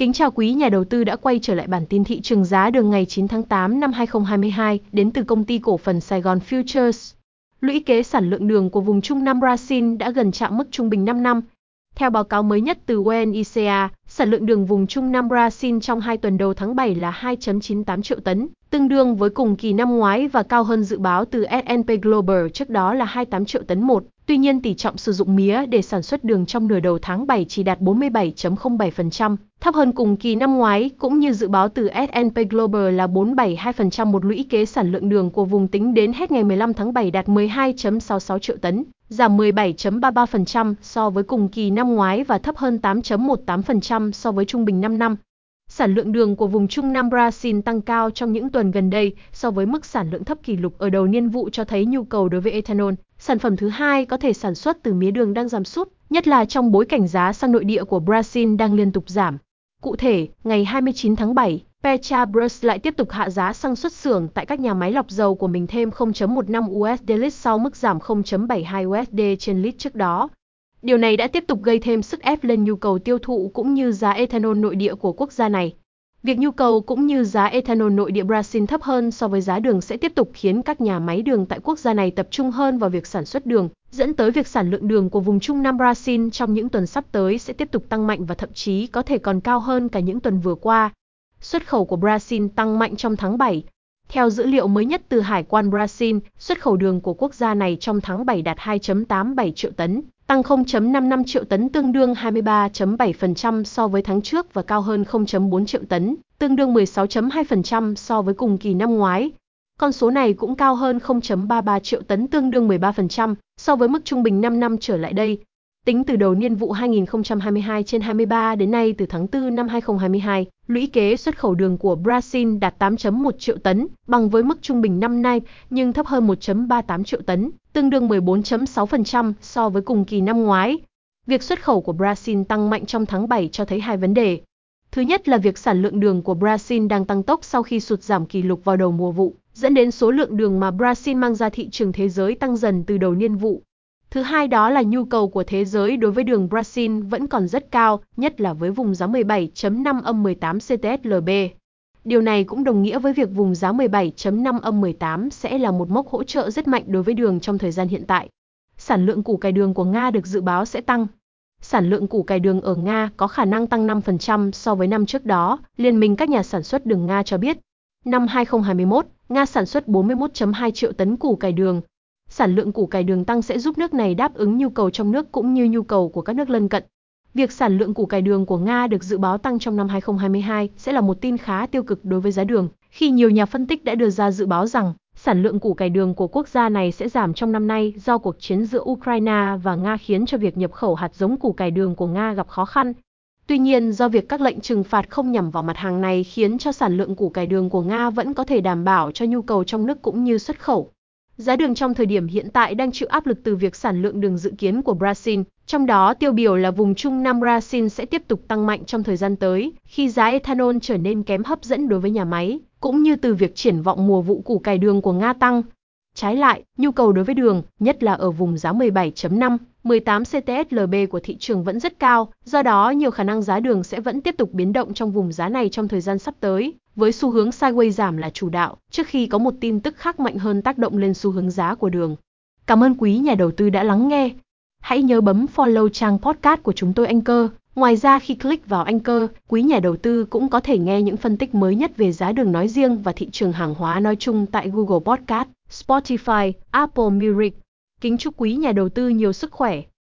Kính chào quý nhà đầu tư đã quay trở lại bản tin thị trường giá đường ngày 9 tháng 8 năm 2022 đến từ công ty cổ phần Sài Gòn Futures. Lũy kế sản lượng đường của vùng Trung Nam Brazil đã gần chạm mức trung bình 5 năm. Theo báo cáo mới nhất từ UNICA, sản lượng đường vùng Trung Nam Brazil trong 2 tuần đầu tháng 7 là 2.98 triệu tấn, tương đương với cùng kỳ năm ngoái và cao hơn dự báo từ S&P Global trước đó là 28 triệu tấn một. Tuy nhiên tỷ trọng sử dụng mía để sản xuất đường trong nửa đầu tháng 7 chỉ đạt 47.07%, thấp hơn cùng kỳ năm ngoái cũng như dự báo từ S&P Global là 472% một lũy kế sản lượng đường của vùng tính đến hết ngày 15 tháng 7 đạt 12.66 triệu tấn, giảm 17.33% so với cùng kỳ năm ngoái và thấp hơn 8.18% so với trung bình 5 năm. Sản lượng đường của vùng Trung Nam Brazil tăng cao trong những tuần gần đây so với mức sản lượng thấp kỷ lục ở đầu niên vụ cho thấy nhu cầu đối với ethanol, sản phẩm thứ hai có thể sản xuất từ mía đường đang giảm sút, nhất là trong bối cảnh giá xăng nội địa của Brazil đang liên tục giảm. Cụ thể, ngày 29 tháng 7, Petrobras lại tiếp tục hạ giá xăng xuất xưởng tại các nhà máy lọc dầu của mình thêm 0.15 USD lít sau mức giảm 0.72 USD trên lít trước đó. Điều này đã tiếp tục gây thêm sức ép lên nhu cầu tiêu thụ cũng như giá ethanol nội địa của quốc gia này. Việc nhu cầu cũng như giá ethanol nội địa Brazil thấp hơn so với giá đường sẽ tiếp tục khiến các nhà máy đường tại quốc gia này tập trung hơn vào việc sản xuất đường, dẫn tới việc sản lượng đường của vùng Trung Nam Brazil trong những tuần sắp tới sẽ tiếp tục tăng mạnh và thậm chí có thể còn cao hơn cả những tuần vừa qua. Xuất khẩu của Brazil tăng mạnh trong tháng 7. Theo dữ liệu mới nhất từ Hải quan Brazil, xuất khẩu đường của quốc gia này trong tháng 7 đạt 2.87 triệu tấn, tăng 0.55 triệu tấn tương đương 23.7% so với tháng trước và cao hơn 0.4 triệu tấn, tương đương 16.2% so với cùng kỳ năm ngoái. Con số này cũng cao hơn 0.33 triệu tấn tương đương 13% so với mức trung bình 5 năm trở lại đây. Tính từ đầu niên vụ 2022 trên 23 đến nay từ tháng 4 năm 2022, lũy kế xuất khẩu đường của Brazil đạt 8.1 triệu tấn, bằng với mức trung bình năm nay nhưng thấp hơn 1.38 triệu tấn, tương đương 14.6% so với cùng kỳ năm ngoái. Việc xuất khẩu của Brazil tăng mạnh trong tháng 7 cho thấy hai vấn đề. Thứ nhất là việc sản lượng đường của Brazil đang tăng tốc sau khi sụt giảm kỷ lục vào đầu mùa vụ, dẫn đến số lượng đường mà Brazil mang ra thị trường thế giới tăng dần từ đầu niên vụ. Thứ hai đó là nhu cầu của thế giới đối với đường Brazil vẫn còn rất cao, nhất là với vùng giá 17.5 âm 18 CTSLB. Điều này cũng đồng nghĩa với việc vùng giá 17.5 âm 18 sẽ là một mốc hỗ trợ rất mạnh đối với đường trong thời gian hiện tại. Sản lượng củ cải đường của Nga được dự báo sẽ tăng. Sản lượng củ cải đường ở Nga có khả năng tăng 5% so với năm trước đó, Liên minh các nhà sản xuất đường Nga cho biết. Năm 2021, Nga sản xuất 41.2 triệu tấn củ cải đường, sản lượng củ cải đường tăng sẽ giúp nước này đáp ứng nhu cầu trong nước cũng như nhu cầu của các nước lân cận. Việc sản lượng củ cải đường của Nga được dự báo tăng trong năm 2022 sẽ là một tin khá tiêu cực đối với giá đường, khi nhiều nhà phân tích đã đưa ra dự báo rằng sản lượng củ cải đường của quốc gia này sẽ giảm trong năm nay do cuộc chiến giữa Ukraine và Nga khiến cho việc nhập khẩu hạt giống củ cải đường của Nga gặp khó khăn. Tuy nhiên, do việc các lệnh trừng phạt không nhằm vào mặt hàng này khiến cho sản lượng củ cải đường của Nga vẫn có thể đảm bảo cho nhu cầu trong nước cũng như xuất khẩu. Giá đường trong thời điểm hiện tại đang chịu áp lực từ việc sản lượng đường dự kiến của Brazil, trong đó tiêu biểu là vùng Trung Nam Brazil sẽ tiếp tục tăng mạnh trong thời gian tới, khi giá ethanol trở nên kém hấp dẫn đối với nhà máy, cũng như từ việc triển vọng mùa vụ củ cải đường của Nga tăng. Trái lại, nhu cầu đối với đường, nhất là ở vùng giá 17.5, 18 CTSLB của thị trường vẫn rất cao, do đó nhiều khả năng giá đường sẽ vẫn tiếp tục biến động trong vùng giá này trong thời gian sắp tới với xu hướng sideways giảm là chủ đạo, trước khi có một tin tức khác mạnh hơn tác động lên xu hướng giá của đường. Cảm ơn quý nhà đầu tư đã lắng nghe. Hãy nhớ bấm follow trang podcast của chúng tôi Anchor. Ngoài ra khi click vào Anchor, quý nhà đầu tư cũng có thể nghe những phân tích mới nhất về giá đường nói riêng và thị trường hàng hóa nói chung tại Google Podcast, Spotify, Apple Music. Kính chúc quý nhà đầu tư nhiều sức khỏe.